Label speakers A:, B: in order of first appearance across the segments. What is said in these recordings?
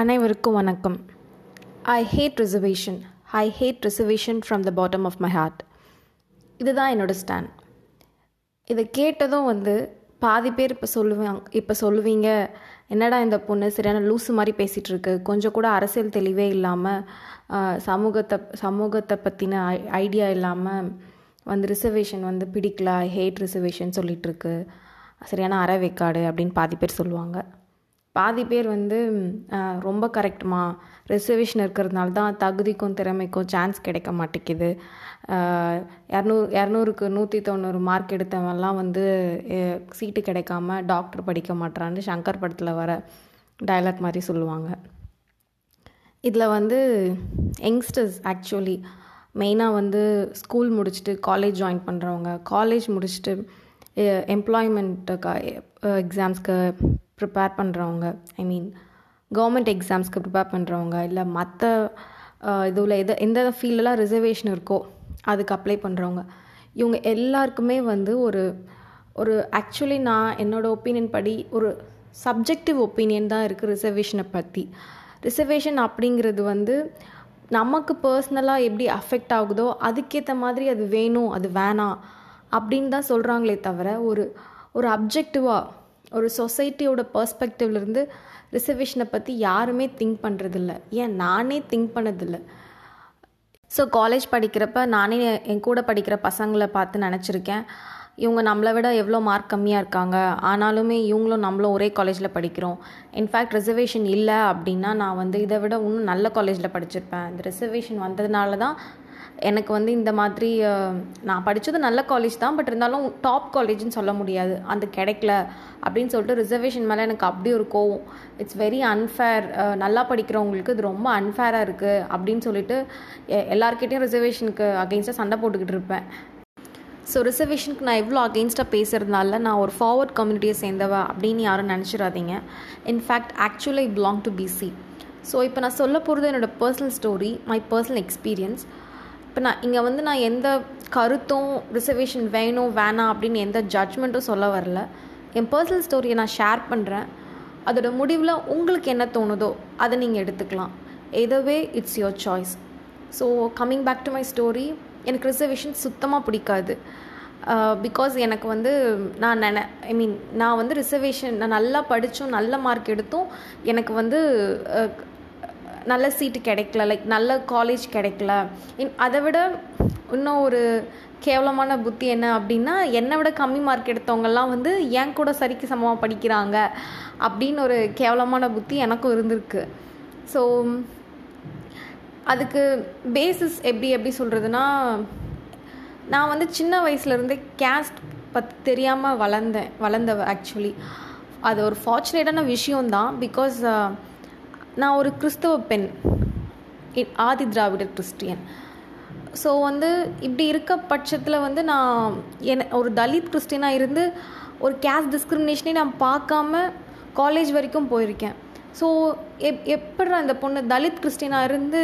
A: அனைவருக்கும் வணக்கம். I hate reservation I hate reservation from the bottom of my heart இதுதான் என்னோடய ஸ்டாண்ட் இதை கேட்டதும் வந்து பாதி பேர் இப்போ சொல்லுவாங்க இப்போ சொல்லுவீங்க என்னடா இந்த பொண்ணு சரியான லூஸு மாதிரி பேசிகிட்ருக்கு கொஞ்சம் கூட அரசியல் தெளிவே இல்லாமல் சமூகத்தை சமூகத்தை பற்றின ஐ ஐடியா இல்லாமல் வந்து ரிசர்வேஷன் வந்து பிடிக்கல ஹேட் ரிசர்வேஷன் சொல்லிகிட்ருக்கு சரியான அறவேக்காடு அப்படின்னு பாதி பேர் சொல்லுவாங்க. பாதி பேர் வந்து ரொம்ப கரெக்டுமா ரிசர்வேஷன் இருக்கிறதுனால தான் தகுதிக்கும் திறமைக்கும் சான்ஸ் கிடைக்க மாட்டேங்குது. இரநூறு இரநூறுக்கு நூற்றி தொண்ணூறு மார்க் எடுத்தவன்லாம் வந்து சீட்டு கிடைக்காம டாக்டர் படிக்க மாட்றான்னு சங்கர் படத்தில் வர டைலாக் மாதிரி சொல்லுவாங்க. இதில் வந்து யங்ஸ்டர்ஸ் ஆக்சுவலி மெயினாக வந்து ஸ்கூல் முடிச்சுட்டு காலேஜ் ஜாயின் பண்ணுறவங்க காலேஜ் முடிச்சுட்டு எம்ப்ளாய்மெண்ட்டுக்கு எக்ஸாம்ஸ்க்கு ப்ரிப்பேர் பண்ணுறவங்க ஐ மீன் கவர்மெண்ட் எக்ஸாம்ஸ்க்கு ப்ரிப்பேர் பண்ணுறவங்க இல்லை மற்ற இதில் எது எந்த ஃபீல்டெலாம் ரிசர்வேஷன் இருக்கோ அதுக்கு அப்ளை பண்ணுறவங்க இவங்க எல்லாருக்குமே வந்து ஒரு ஒரு ஆக்சுவலி நான் என்னோடய ஒப்பீனியன் படி ஒரு சப்ஜெக்டிவ் ஒப்பீனியன் தான் இருக்குது ரிசர்வேஷனை பற்றி ரிசர்வேஷன் அப்படிங்கிறது வந்து நமக்கு பர்சனலாக எப்படி அஃபெக்ட் ஆகுதோ அதுக்கேற்ற மாதிரி அது வேணும் அது வேணாம் அப்படின்னு தான் சொல்கிறாங்களே தவிர ஒரு ஒரு அப்ஜெக்டிவாக ஒரு சொசைட்டியோட பர்ஸ்பெக்டிவ்லேருந்து ரிசர்வேஷனை பற்றி யாருமே திங்க் பண்ணுறதில்ல ஏன்? நானே திங்க் பண்ணதில்லை. ஸோ காலேஜ் படிக்கிறப்ப நானே என் கூட படிக்கிற பசங்களை பார்த்து நினச்சிருக்கேன். இவங்க நம்மளை விட எவ்வளோ மார்க் கம்மியாக இருக்காங்க. ஆனாலுமே இவங்களும் நம்மளும் ஒரே காலேஜில் படிக்கிறோம். இன்ஃபேக்ட் ரிசர்வேஷன் இல்லை அப்படின்னா நான் வந்து இதை விட இன்னும் நல்ல காலேஜில் படிச்சிருப்பேன். இந்த ரிசர்வேஷன் வந்ததுனால தான் எனக்கு வந்து இந்த மாதிரி நான் படித்தது நல்ல காலேஜ் தான் பட் இருந்தாலும் டாப் காலேஜ்னு சொல்ல முடியாது. அந்த கிடைக்கல அப்படின்னு சொல்லிட்டு ரிசர்வேஷன் மேலே எனக்கு அப்படி ஒரு கோவம். இட்ஸ் வெரி அன்ஃபேர் நல்லா படிக்கிறவங்களுக்கு இது ரொம்ப அன்ஃபேராக இருக்குது அப்படின்னு சொல்லிட்டு எ- ரிசர்வேஷனுக்கு அகெயின்ஸ்டாக சண்டை போட்டுக்கிட்டு இருப்பேன். ஸோ ரிசர்வேஷனுக்கு நான் எவ்வளோ அகெயின்ஸ்டாக பேசுகிறதுனால நான் ஒரு ஃபார்வர்ட் கம்யூனிட்டியை சேர்ந்தவ அப்படின்னு யாரும் நினச்சிடாதீங்க. In fact actually I belong to BC so இப்போ நான் சொல்ல போகிறது என்னோடய personal story my personal experience இப்போ நான் இங்கே வந்து நான் எந்த கருத்தும் ரிசர்வேஷன் வேணும் வேணாம் அப்படின்னு எந்த ஜட்ஜ்மெண்ட்டும் சொல்ல வரல. என் பர்சனல் ஸ்டோரியை நான் ஷேர் பண்ணுறேன் அதோட முடிவில் உங்களுக்கு என்ன தோணுதோ அதை நீங்கள் எடுத்துக்கலாம். Whatever it's your choice so coming back to my story எனக்கு ரிசர்வேஷன் சுத்தமாக பிடிக்காது. பிகாஸ் எனக்கு வந்து நான் நினை ஐ மீன் நான் வந்து ரிசர்வேஷன் நான் நல்லா படித்தும் நல்ல மார்க் எடுத்தும் எனக்கு வந்து நல்ல சீட்டு கிடைக்கல லைக் நல்ல காலேஜ் கிடைக்கல. இன் அதை விட இன்னும் ஒரு கேவலமான புத்தி என்ன அப்படின்னா என்னை விட கம்மி மார்க் எடுத்தவங்கெல்லாம் வந்து என் கூட சரிக்கு சமமாக படிக்கிறாங்க அப்படின்னு ஒரு கேவலமான புத்தி எனக்கும் இருந்திருக்கு. ஸோ அதுக்கு பேசிஸ் எப்படி எப்படி சொல்கிறதுனா நான் வந்து சின்ன வயசுலேருந்தே கேஸ்ட் பற்றி தெரியாமல் வளர்ந்தேன் வளர்ந்தவ ஆக்சுவலி அது ஒரு ஃபார்ச்சுனேட்டான விஷயம்தான் பிகாஸ் நான் ஒரு கிறிஸ்தவ பெண். ஆதி திராவிடர் கிறிஸ்டியன். ஸோ வந்து இப்படி இருக்க பட்சத்தில் வந்து நான் என் ஒரு தலித் கிறிஸ்டினாக இருந்து ஒரு கேஸ்ட் டிஸ்கிரிமினேஷனே நான் பார்க்காம காலேஜ் வரைக்கும் போயிருக்கேன். ஸோ எப் எப்படிடா அந்த பொண்ணு தலித் கிறிஸ்டினாக இருந்து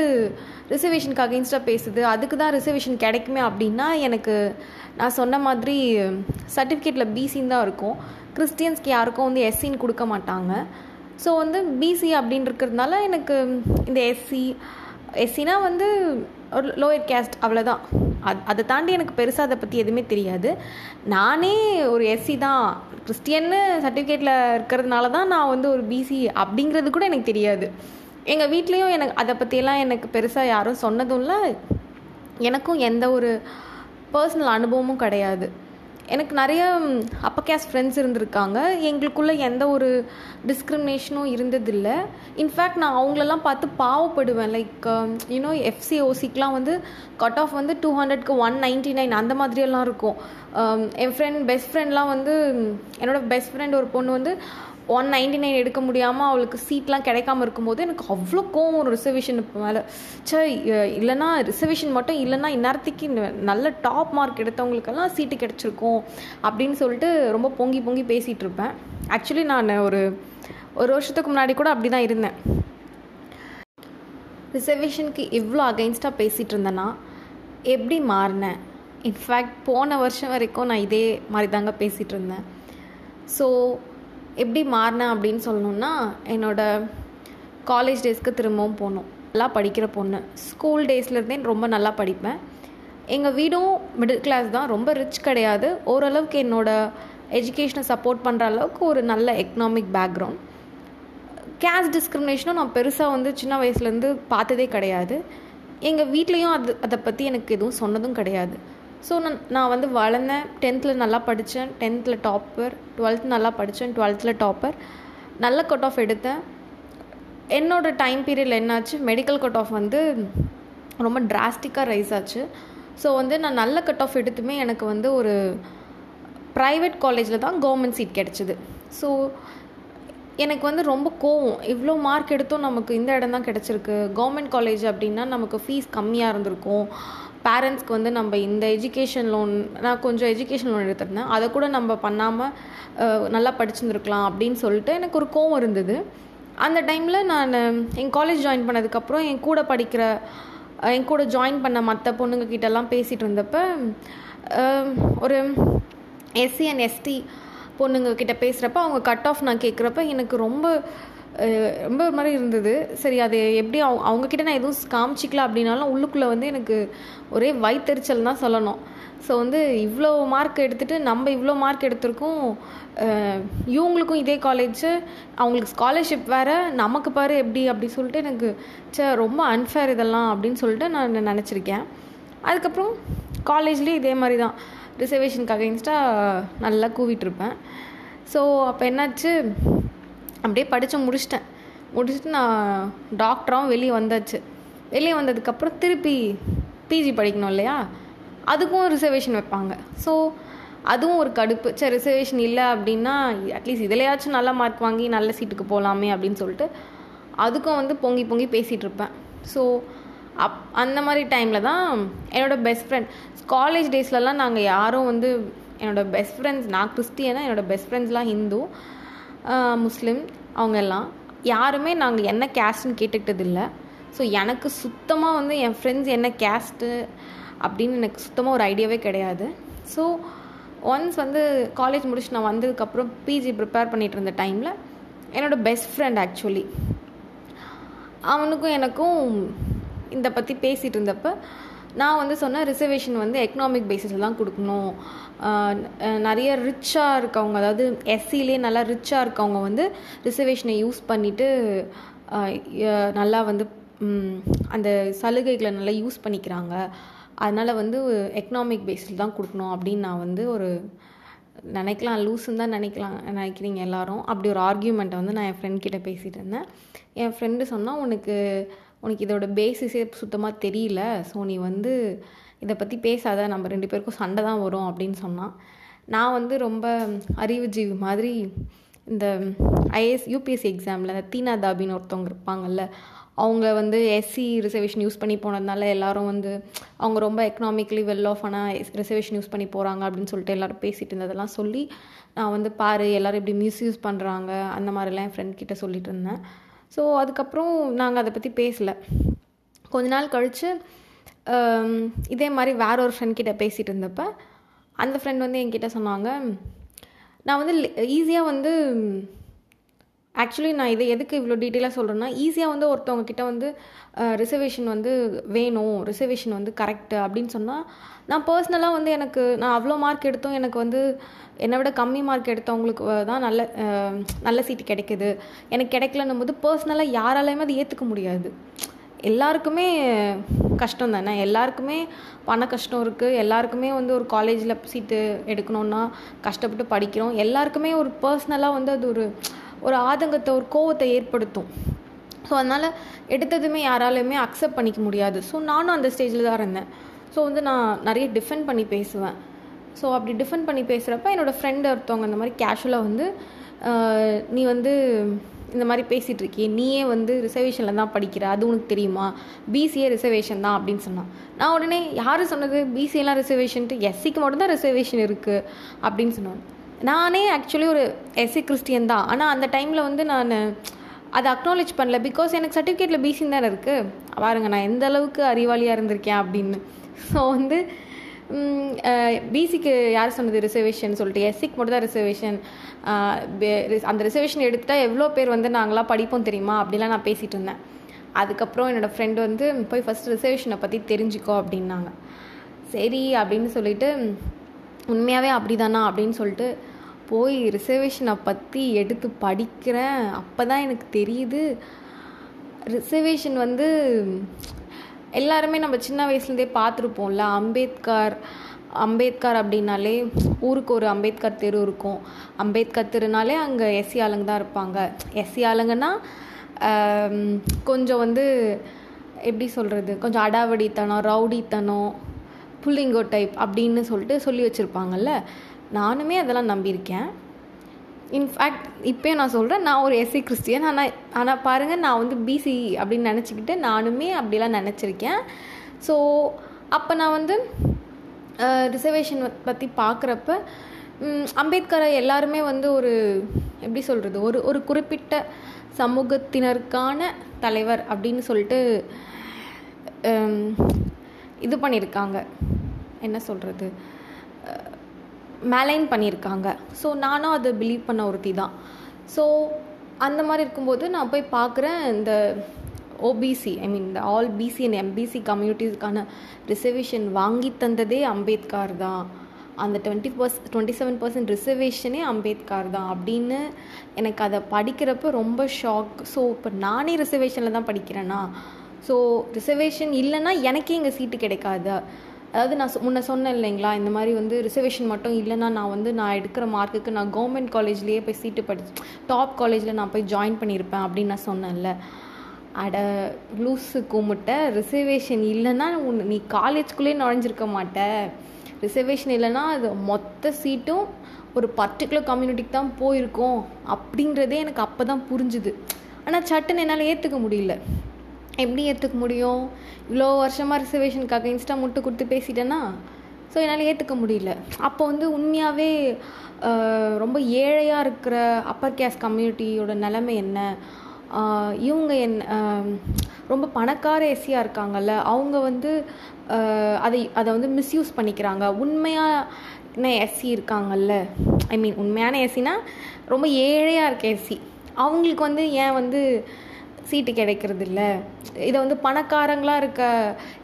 A: ரிசர்வேஷனுக்கு அகெயின்ஸ்டாக பேசுது அதுக்கு தான் ரிசர்வேஷன் கிடைக்குமே அப்படின்னா எனக்கு நான் சொன்ன மாதிரி சர்டிஃபிகேட்டில் பிசின்னு தான் இருக்கும். கிறிஸ்டியன்ஸ்க்கு யாருக்கும் வந்து எஸ்சின்னு கொடுக்க மாட்டாங்க. ஸோ வந்து பிசி அப்படின்னு இருக்கிறதுனால எனக்கு இந்த எஸ்சி எஸ்சினா வந்து ஒரு லோயர் கேஸ்ட் அவ்வளோதான் அது அதை தாண்டி எனக்கு பெருசாக அதை பற்றி எதுவுமே தெரியாது. நானே ஒரு எஸ்சி தான். கிறிஸ்டியன்னு சர்டிஃபிகேட்டில் இருக்கிறதுனால தான் நான் வந்து ஒரு பிசி அப்படிங்கிறது கூட எனக்கு தெரியாது. எங்கள் வீட்லேயும் எனக்கு அதை பற்றியெல்லாம் எனக்கு பெருசாக யாரும் சொன்னதும் இல்லை. எனக்கும் எந்த ஒரு பர்சனல் அனுபவமும் கிடையாது. எனக்கு நிறைய அப்பர் கேஸ்ட் ஃப்ரெண்ட்ஸ் இருந்திருக்காங்க. எங்களுக்குள்ளே எந்த ஒரு டிஸ்கிரிமினேஷனும் இருந்ததில்லை. இன்ஃபேக்ட் நான் அவங்களெல்லாம் பார்த்து பாவப்படுவேன். லைக் யூனோ எஃப்சி ஓசிக்கெலாம் வந்து கட் ஆஃப் வந்து டூ ஹண்ட்ரட்க்கு ஒன் நைன்ட்டி நைன் அந்த மாதிரியெல்லாம் இருக்கும். என் ஃப்ரெண்ட் பெஸ்ட் ஃப்ரெண்ட்லாம் வந்து என்னோட பெஸ்ட் ஃப்ரெண்ட் ஒரு பொண்ணு வந்து ஒன் நைன்டி நைன் எடுக்க முடியாமல் அவளுக்கு சீட்லாம் கிடைக்காம இருக்கும்போது எனக்கு அவ்வளோ கோவம் ஒரு ரிசர்வேஷன் இப்போ மேலே. சே இல்லைன்னா ரிசர்வேஷன் மட்டும் இல்லைன்னா இந்நேரத்துக்கு நல்ல டாப் மார்க் எடுத்தவங்களுக்கெல்லாம் சீட்டு கிடச்சிருக்கும் அப்படின்னு சொல்லிட்டு ரொம்ப பொங்கி பொங்கி பேசிகிட்டு இருப்பேன். ஆக்சுவலி நான் ஒரு ஒரு வருஷத்துக்கு முன்னாடி கூட அப்படி தான் இருந்தேன் ரிசர்வேஷனுக்கு இவ்வளோ அகைன்ஸ்டாக பேசிகிட்டு இருந்தேன்னா எப்படி மாறினேன்? இன்ஃபேக்ட் போன வருஷம் வரைக்கும் நான் இதே மாதிரி தாங்க பேசிகிட்டு இருந்தேன். ஸோ எப்படி மாறினேன் அப்படின்னு சொல்லணுன்னா என்னோட காலேஜ் டேஸ்க்கு திரும்பவும் போகணும். நல்லா படிக்கிற பொண்ணு. ஸ்கூல் டேஸ்லேருந்தே ரொம்ப நல்லா படிப்பேன். எங்கள் வீடும் மிடில் கிளாஸ் தான். ரொம்ப ரிச் கிடையாது. ஓரளவுக்கு என்னோடய எஜுகேஷனை சப்போர்ட் பண்ணுற அளவுக்கு ஒரு நல்ல எக்கனாமிக் பேக்ரவுண்ட் கேஸ்ட் டிஸ்கிரிமினேஷனும் நான் பெருசாக வந்து சின்ன வயசுலேருந்து பார்த்ததே கிடையாது. எங்கள் வீட்லேயும் அது அதை பற்றி எனக்கு எதுவும் சொன்னதும் கிடையாது. ஸோ நான் நான் வந்து வளர்ந்தேன். டென்த்தில் நல்லா படித்தேன். டென்த்தில் டாப்பர் டுவெல்த் நல்லா படித்தேன். டுவெல்த்தில் டாப்பர் நல்ல கட் ஆஃப் எடுத்தேன். என்னோடய டைம் பீரியடில் என்னாச்சு? மெடிக்கல் கட் ஆஃப் வந்து ரொம்ப டிராஸ்டிக்காக ரைஸ் ஆச்சு. ஸோ வந்து நான் நல்ல கட் ஆஃப் எடுத்துமே எனக்கு வந்து ஒரு ப்ரைவேட் காலேஜில் தான் கவர்மெண்ட் சீட் கிடச்சிது. ஸோ எனக்கு வந்து ரொம்ப கோவம். இவ்வளோ மார்க் எடுத்தும் நமக்கு இந்த இடம் தான் கிடச்சிருக்கு. கவர்மெண்ட் காலேஜ் அப்படின்னா நமக்கு ஃபீஸ் கம்மியாக இருந்திருக்கும். பேரண்ட்ஸ்க்கு வந்து நம்ம இந்த எஜுகேஷன் லோன் நான் கொஞ்சம் எஜுகேஷன் லோன் எடுத்திருந்தேன். அதை கூட நம்ம பண்ணாமல் நல்லா படிச்சுருந்துருக்கலாம் அப்படின்னு சொல்லிட்டு எனக்கு ஒரு கோவம் இருந்தது. அந்த டைமில் நான் என் காலேஜ் ஜாயின் பண்ணதுக்கப்புறம் என் கூட படிக்கிற என் கூட ஜாயின் பண்ண மற்ற பொண்ணுங்க கிட்டலாம் பேசிகிட்டு இருந்தப்ப ஒரு எஸ்சி அண்ட் எஸ்டி பொண்ணுங்க கிட்ட பேசுகிறப்ப அவங்க கட் ஆஃப் நான் கேட்குறப்ப எனக்கு ரொம்ப ரொம்ப ஒரு மாதிரி இருந்தது. சரி அது எப்படி அவங்க அவங்கக்கிட்ட நான் எதுவும் காமிச்சிக்கல அப்படின்னாலும் உள்ளுக்குள்ளே வந்து எனக்கு ஒரே வயிற்றுச்சல் தான் சொல்லணும். ஸோ வந்து இவ்வளோ மார்க் எடுத்துகிட்டு நம்ம இவ்வளோ மார்க் எடுத்திருக்கோம். இவங்களுக்கும் இதே காலேஜு அவங்களுக்கு ஸ்காலர்ஷிப் வேறு நமக்கு பாரு எப்படி அப்படி சொல்லிட்டு எனக்கு சே ரொம்ப அன்ஃபேர் இதெல்லாம் அப்படின்னு சொல்லிட்டு நான் நினச்சிருக்கேன். அதுக்கப்புறம் காலேஜ்லேயும் இதே மாதிரி தான். ரிசர்வேஷனுக்கு அகைன்ஸ்டாக நல்லா கூவிட்டுருப்பேன் ஸோ அப்போ என்னாச்சு? அப்படியே படித்து முடிச்சிட்டேன். முடிச்சுட்டு நான் டாக்டராகவும் வெளியே வந்தாச்சு. வெளியே வந்ததுக்கப்புறம் திருப்பி பிஜி படிக்கணும் இல்லையா? அதுக்கும் ரிசர்வேஷன் வைப்பாங்க. ஸோ அதுவும் ஒரு கடுப்பு. சரி ரிசர்வேஷன் இல்லை அப்படின்னா அட்லீஸ்ட் இதுலையாச்சும் நல்ல மார்க் வாங்கி நல்ல சீட்டுக்கு போகலாமே அப்படின்னு சொல்லிட்டு அதுக்கும் வந்து பொங்கி பொங்கி பேசிகிட்டு இருப்பேன். ஸோ அப் அந்த மாதிரி டைமில் தான் என்னோடய பெஸ்ட் ஃப்ரெண்ட் காலேஜ் டேஸ்லலாம் நாங்கள் யாரும் வந்து என்னோடய பெஸ்ட் ஃப்ரெண்ட்ஸ் நான் கிறிஸ்டியனா என்னோடய பெஸ்ட் ஃப்ரெண்ட்ஸ்லாம் ஹிந்து. முஸ்லீம் அவங்க எல்லாம். யாருமே நாங்கள் என்ன கேஸ்ட்னு கேட்டுக்கிட்டது இல்லை ஸோ எனக்கு சுத்தமாக வந்து என் ஃப்ரெண்ட்ஸ் என்ன கேஸ்ட்டு அப்படின்னு எனக்கு சுத்தமாக ஒரு ஐடியாவே கிடையாது. ஸோ ஒன்ஸ் வந்து காலேஜ் முடிச்சு நான் வந்ததுக்கப்புறம் பிஜி ப்ரிப்பேர் பண்ணிகிட்டு இருந்த டைமில் என்னோடய பெஸ்ட் ஃப்ரெண்ட் ஆக்சுவலி அவனுக்கும் எனக்கும் இந்த பற்றி பேசிகிட்டு இருந்தப்போ நான் வந்து சொன்ன ரிசர்வேஷன் வந்து எக்கனாமிக் பேசிஸில் தான் கொடுக்கணும். நிறைய ரிச்சாக இருக்கவங்க அதாவது எஸ்சிலே நல்லா ரிச்சாக இருக்கவங்க வந்து ரிசர்வேஷனை யூஸ் பண்ணிவிட்டு நல்லா வந்து அந்த சலுகைகளை நல்லா யூஸ் பண்ணிக்கிறாங்க. அதனால் வந்து எக்கனாமிக் பேஸில் தான் கொடுக்கணும் அப்படின்னு நான் வந்து ஒரு நினைக்கலாம். லூஸுன்னு தான் நினைக்கலாம் நினைக்கிறீங்க எல்லாரும். அப்படி ஒரு ஆர்கியூமெண்ட்டை வந்து நான் என் ஃப்ரெண்ட் கிட்டே பேசிகிட்டு இருந்தேன். என் ஃப்ரெண்டு சொன்னால் உனக்கு உனக்கு இதோட பேசிஸே சுத்தமாக தெரியல. ஸோ நீ வந்து இதை பற்றி பேசாத. நம்ம ரெண்டு பேருக்கும் சண்டை தான் வரும் அப்படின்னு சொன்னான் நான் வந்து ரொம்ப அறிவுஜீவி மாதிரி இந்த ஐஏஎஸ் யூபிஎஸ்சி எக்ஸாமில் இந்த தீனா தாபின்னு ஒருத்தவங்க இருப்பாங்கல்ல அவங்க வந்து எஸ்சி ரிசர்வேஷன் யூஸ் பண்ணி போனதுனால எல்லாரும் வந்து அவங்க ரொம்ப எக்கனாமிக்கலி வெல் ஆஃப் ஆனால் ரிசர்வேஷன் யூஸ் பண்ணி போகிறாங்க அப்படின்னு சொல்லிட்டு எல்லோரும் பேசிகிட்டு இருந்ததெல்லாம் சொல்லி நான் வந்து பாரு எல்லோரும் இப்படி மிஸ்யூஸ் பண்ணுறாங்க அந்த மாதிரிலாம் என் ஃப்ரெண்ட் கிட்ட சொல்லிட்டு இருந்தேன். ஸோ அதுக்கப்புறம் நாங்கள் அதை பற்றி பேசலை. கொஞ்ச நாள் கழித்து இதே மாதிரி வேற ஒரு ஃப்ரெண்ட் கிட்ட பேசிகிட்டு இருந்தப்போ அந்த ஃப்ரெண்ட் வந்து என்கிட்ட சொன்னாங்க நான் வந்து ஈஸியாக வந்து ஆக்சுவலி நான் இதை எதுக்கு இவ்வளோ டீட்டெயிலாக சொல்கிறேன்னா ஈஸியாக வந்து ஒருத்தவங்க கிட்ட வந்து ரிசர்வேஷன் வந்து வேணும் ரிசர்வேஷன் வந்து கரெக்டு அப்படின்னு சொன்னால் நான் பர்சனலாக வந்து எனக்கு நான் அவ்வளோ மார்க் எடுத்தும் எனக்கு வந்து என்னை விட கம்மி மார்க் எடுத்தவங்களுக்கு தான் நல்ல நல்ல சீட்டு கிடைக்குது. எனக்கு கிடைக்கலன்னும் போது பர்சனலாக யாராலையுமே அதை ஏற்றுக்க முடியாது. எல்லாருக்குமே கஷ்டம் தானே? எல்லாருக்குமே பண கஷ்டம் இருக்குது எல்லாருக்குமே வந்து ஒரு காலேஜில் சீட்டு எடுக்கணுன்னா கஷ்டப்பட்டு படிக்கிறோம். எல்லாருக்குமே ஒரு பர்சனலாக வந்து அது ஒரு ஒரு ஆதங்கத்தை ஒரு கோவத்தை ஏற்படுத்தும். ஸோ அதனால் எடுத்ததுமே யாராலையுமே அக்செப்ட் பண்ணிக்க முடியாது. ஸோ நானும் அந்த ஸ்டேஜில் தான் இருந்தேன். ஸோ வந்து நான் நிறைய டிஃபெண்ட் பண்ணி பேசுவேன். ஸோ அப்படி டிஃபெண்ட் பண்ணி பேசுகிறப்ப என்னோடய ஃப்ரெண்டு ஒருத்தவங்க இந்த மாதிரி கேஷுவலாக வந்து நீ வந்து இந்த மாதிரி பேசிகிட்டு இருக்கியே நீயே வந்து ரிசர்வேஷனில் தான் படிக்கிற. அது உனக்கு தெரியுமா? பிசிஏ ரிசர்வேஷன் தான் அப்படின்னு சொன்னான். நான் உடனே யார் சொன்னது? பிசிஏலாம் ரிசர்வேஷன்ட்டு எஸ்சிக்கு மட்டும்தான் ரிசர்வேஷன் இருக்குது அப்படின்னு சொன்னான். நானே ஆக்சுவலி ஒரு எஸ்சி கிறிஸ்டியன் தான். ஆனால் அந்த டைமில் வந்து நான் அதை அக்னாலேஜ் பண்ணல. பிகாஸ் எனக்கு சர்டிஃபிகேட்டில் பிசின்னு தானே இருக்குது பாருங்கள் நான் எந்த அளவுக்கு அறிவாளியாக இருந்திருக்கேன் அப்படின்னு. ஸோ வந்து பிசிக்கு யார் சொன்னது? ரிசர்வேஷன் சொல்லிட்டு. எஸ்சிக்கு மட்டும் தான் ரிசர்வேஷன் அந்த ரிசர்வேஷன் எடுத்துட்டா எவ்வளோ பேர் வந்து நாங்களாம் படிப்போம் தெரியுமா? அப்படிலாம் நான் பேசிகிட்டு இருந்தேன். அதுக்கப்புறம் என்னோடய ஃப்ரெண்டு வந்து போய் ஃபஸ்ட் ரிசர்வேஷனை பற்றி தெரிஞ்சுக்கோ அப்படின்னாங்க. சரி அப்படின்னு சொல்லிட்டு உண்மையாகவே அப்படிதானா? அப்படின்னு சொல்லிட்டு போய் ரிசர்வேஷனை பற்றி எடுத்து படிக்கிறேன். அப்போ தான் எனக்கு தெரியுது. ரிசர்வேஷன் வந்து எல்லாருமே நம்ம சின்ன வயசுலேருந்தே பார்த்துருப்போம்ல. அம்பேத்கர் அம்பேத்கர் அப்படின்னாலே ஊருக்கு ஒரு அம்பேத்கர் தெரு இருக்கும். அம்பேத்கர் தெருனாலே அங்கே எஸ்சி ஆளுங்க தான் இருப்பாங்க. எஸ்சி ஆளுங்கன்னா கொஞ்சம் வந்து எப்படி சொல்கிறது கொஞ்சம் அடாவடித்தனம் ரவுடித்தனம் புள்ளிங்கோ டைப் அப்படின்னு சொல்லிட்டு சொல்லி வச்சுருப்பாங்கல்ல. நானுமே அதெல்லாம் நம்பியிருக்கேன். இன்ஃபேக்ட் இப்போயும் நான் சொல்கிறேன் நான் ஒரு எஸ்சி கிறிஸ்டியன். ஆனால் ஆனால் பாருங்கள் நான் வந்து பிசி அப்படின்னு நினச்சிக்கிட்டு நானுமே அப்படிலாம் நினச்சிருக்கேன். ஸோ அப்போ நான் வந்து ரிசர்வேஷன் பற்றி பார்க்குறப்ப அம்பேத்கரை எல்லாருமே வந்து ஒரு எப்படி சொல்கிறது ஒரு ஒரு குறிப்பிட்ட சமூகத்தினருக்கான தலைவர் அப்படின்னு சொல்லிட்டு இது பண்ணியிருக்காங்க. என்ன சொல்கிறது மேலைன் பண்ணியிருக்காங்க. ஸோ நானும் அதை பிலீவ் பண்ண ஒருத்தி தான். ஸோ அந்த மாதிரி இருக்கும்போது நான் போய் பார்க்குறேன் இந்த ஓபிசி ஐ மீன் இந்த ஆல் பிசி அண்ட் எம்பிசி கம்யூனிட்டிஸ்க்கான ரிசர்வேஷன் வாங்கி தந்ததே அம்பேத்கர் தான். அந்த twenty per twenty seven percent ரிசர்வேஷனே Ambedkar தான் அப்படின்னு எனக்கு அதை படிக்கிறப்ப ரொம்ப ஷாக் ஸோ இப்போ நானே ரிசர்வேஷனில் தான் படிக்கிறேன்னா ஸோ ரிசர்வேஷன் இல்லைன்னா எனக்கே இங்கே சீட்டு கிடைக்காது. அதாவது நான் முன்ன சொன்னேன் இல்லைங்களா இந்த மாதிரி வந்து ரிசர்வேஷன் மட்டும் இல்லைன்னா நான் வந்து நான் எடுக்கிற மார்க்குக்கு நான் கவர்மெண்ட் காலேஜ்லேயே போய் சீட்டு படிச்சு டாப் காலேஜில் நான் போய் ஜாயின் பண்ணியிருப்பேன் அப்படின்னு நான் சொன்னேன்ல. அட லூஸு கும்பிட்ட ரிசர்வேஷன் இல்லைன்னா உன் நீ காலேஜ்குள்ளேயே நுழைஞ்சிருக்க மாட்ட. ரிசர்வேஷன் இல்லைன்னா அது மொத்த சீட்டும் ஒரு பர்டிகுலர் கம்யூனிட்டிக்கு தான் போயிருக்கோம். அப்படின்றதே எனக்கு அப்போ தான் புரிஞ்சுது. ஆனால் சட்டுன்னு என்னால் ஏற்றுக்க முடியல. எப்படி ஏற்றுக்க முடியும்? இவ்வளோ வருஷமாக ரிசர்வேஷனுக்காக இன்ஸ்டா முட்டு கொடுத்து பேசிட்டேன்னா ஸோ என்னால் ஏற்றுக்க முடியல. அப்போ வந்து உண்மையாகவே ரொம்ப ஏழையாக இருக்கிற அப்பர் கேஸ் கம்யூனிட்டியோட நிலைமை என்ன? இவங்க என் ரொம்ப பணக்கார எஸ்சியாக இருக்காங்கல்ல அவங்க வந்து அதை அதை வந்து மிஸ்யூஸ் பண்ணிக்கிறாங்க. உண்மையான எஸ்சி இருக்காங்கல்ல ஐ மீன் உண்மையான எஸ்சினா ரொம்ப ஏழையாக இருக்க எஸ்சி அவங்களுக்கு வந்து ஏன் வந்து சீட்டு கிடைக்கிறது இல்லை இதை வந்து பணக்காரங்களாக இருக்க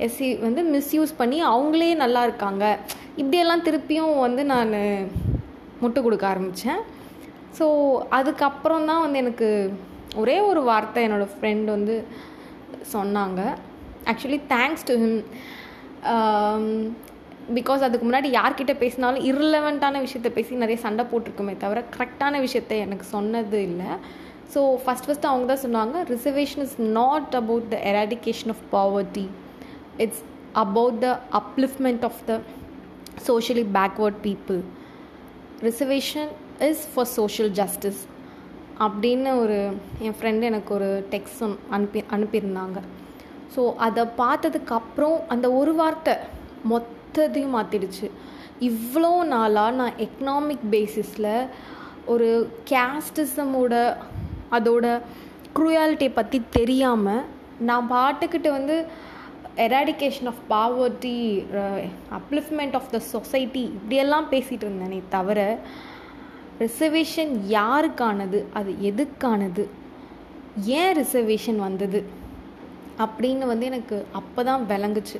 A: எஸ்சி வந்து மிஸ்யூஸ் பண்ணி அவங்களே நல்லா இருக்காங்க. இப்படியெல்லாம் திருப்பியும் வந்து நான் முட்டு கொடுக்க ஆரம்பித்தேன் ஸோ அதுக்கப்புறம் தான் வந்து எனக்கு ஒரே ஒரு வார்த்தை என்னோடய ஃப்ரெண்ட் வந்து சொன்னாங்க. Actually thanks to him because அதுக்கு முன்னாடி யார்கிட்ட பேசினாலும் irrelevant-ஆன விஷயத்த பேசி நிறைய சண்டை போட்டிருக்குமே தவிர கரெக்டான விஷயத்த எனக்கு சொன்னது இல்லை. ஸோ ஃபஸ்ட் ஃபஸ்ட்டு அவங்க தான் சொன்னாங்க reservation is not about the eradication of poverty it's about the upliftment of the socially backward people reservation is for social justice அப்படின்னு ஒரு என் ஃப்ரெண்டு எனக்கு ஒரு டெக்ஸ்ட் அனுப்பி அனுப்பியிருந்தாங்க. ஸோ அதை பார்த்ததுக்கப்புறம் அந்த ஒரு வார்த்தை மொத்தத்தையும் மாற்றிடுச்சு இவ்வளோ நாளாக நான் எக்கனாமிக் பேசிஸில் ஒரு கேஸ்டிசமோட அதோட குரூயாலிட்டியை பற்றி தெரியாமல் நான் பாட்டுக்கிட்டு வந்து eradication of poverty upliftment of the society இப்படியெல்லாம் பேசிகிட்டு இருந்தேனே தவிர ரிசர்வேஷன் யாருக்கானது? அது எதுக்கானது? ஏன் ரிசர்வேஷன் வந்தது? அப்படின்னு வந்து எனக்கு அப்போ தான் விளங்குச்சு.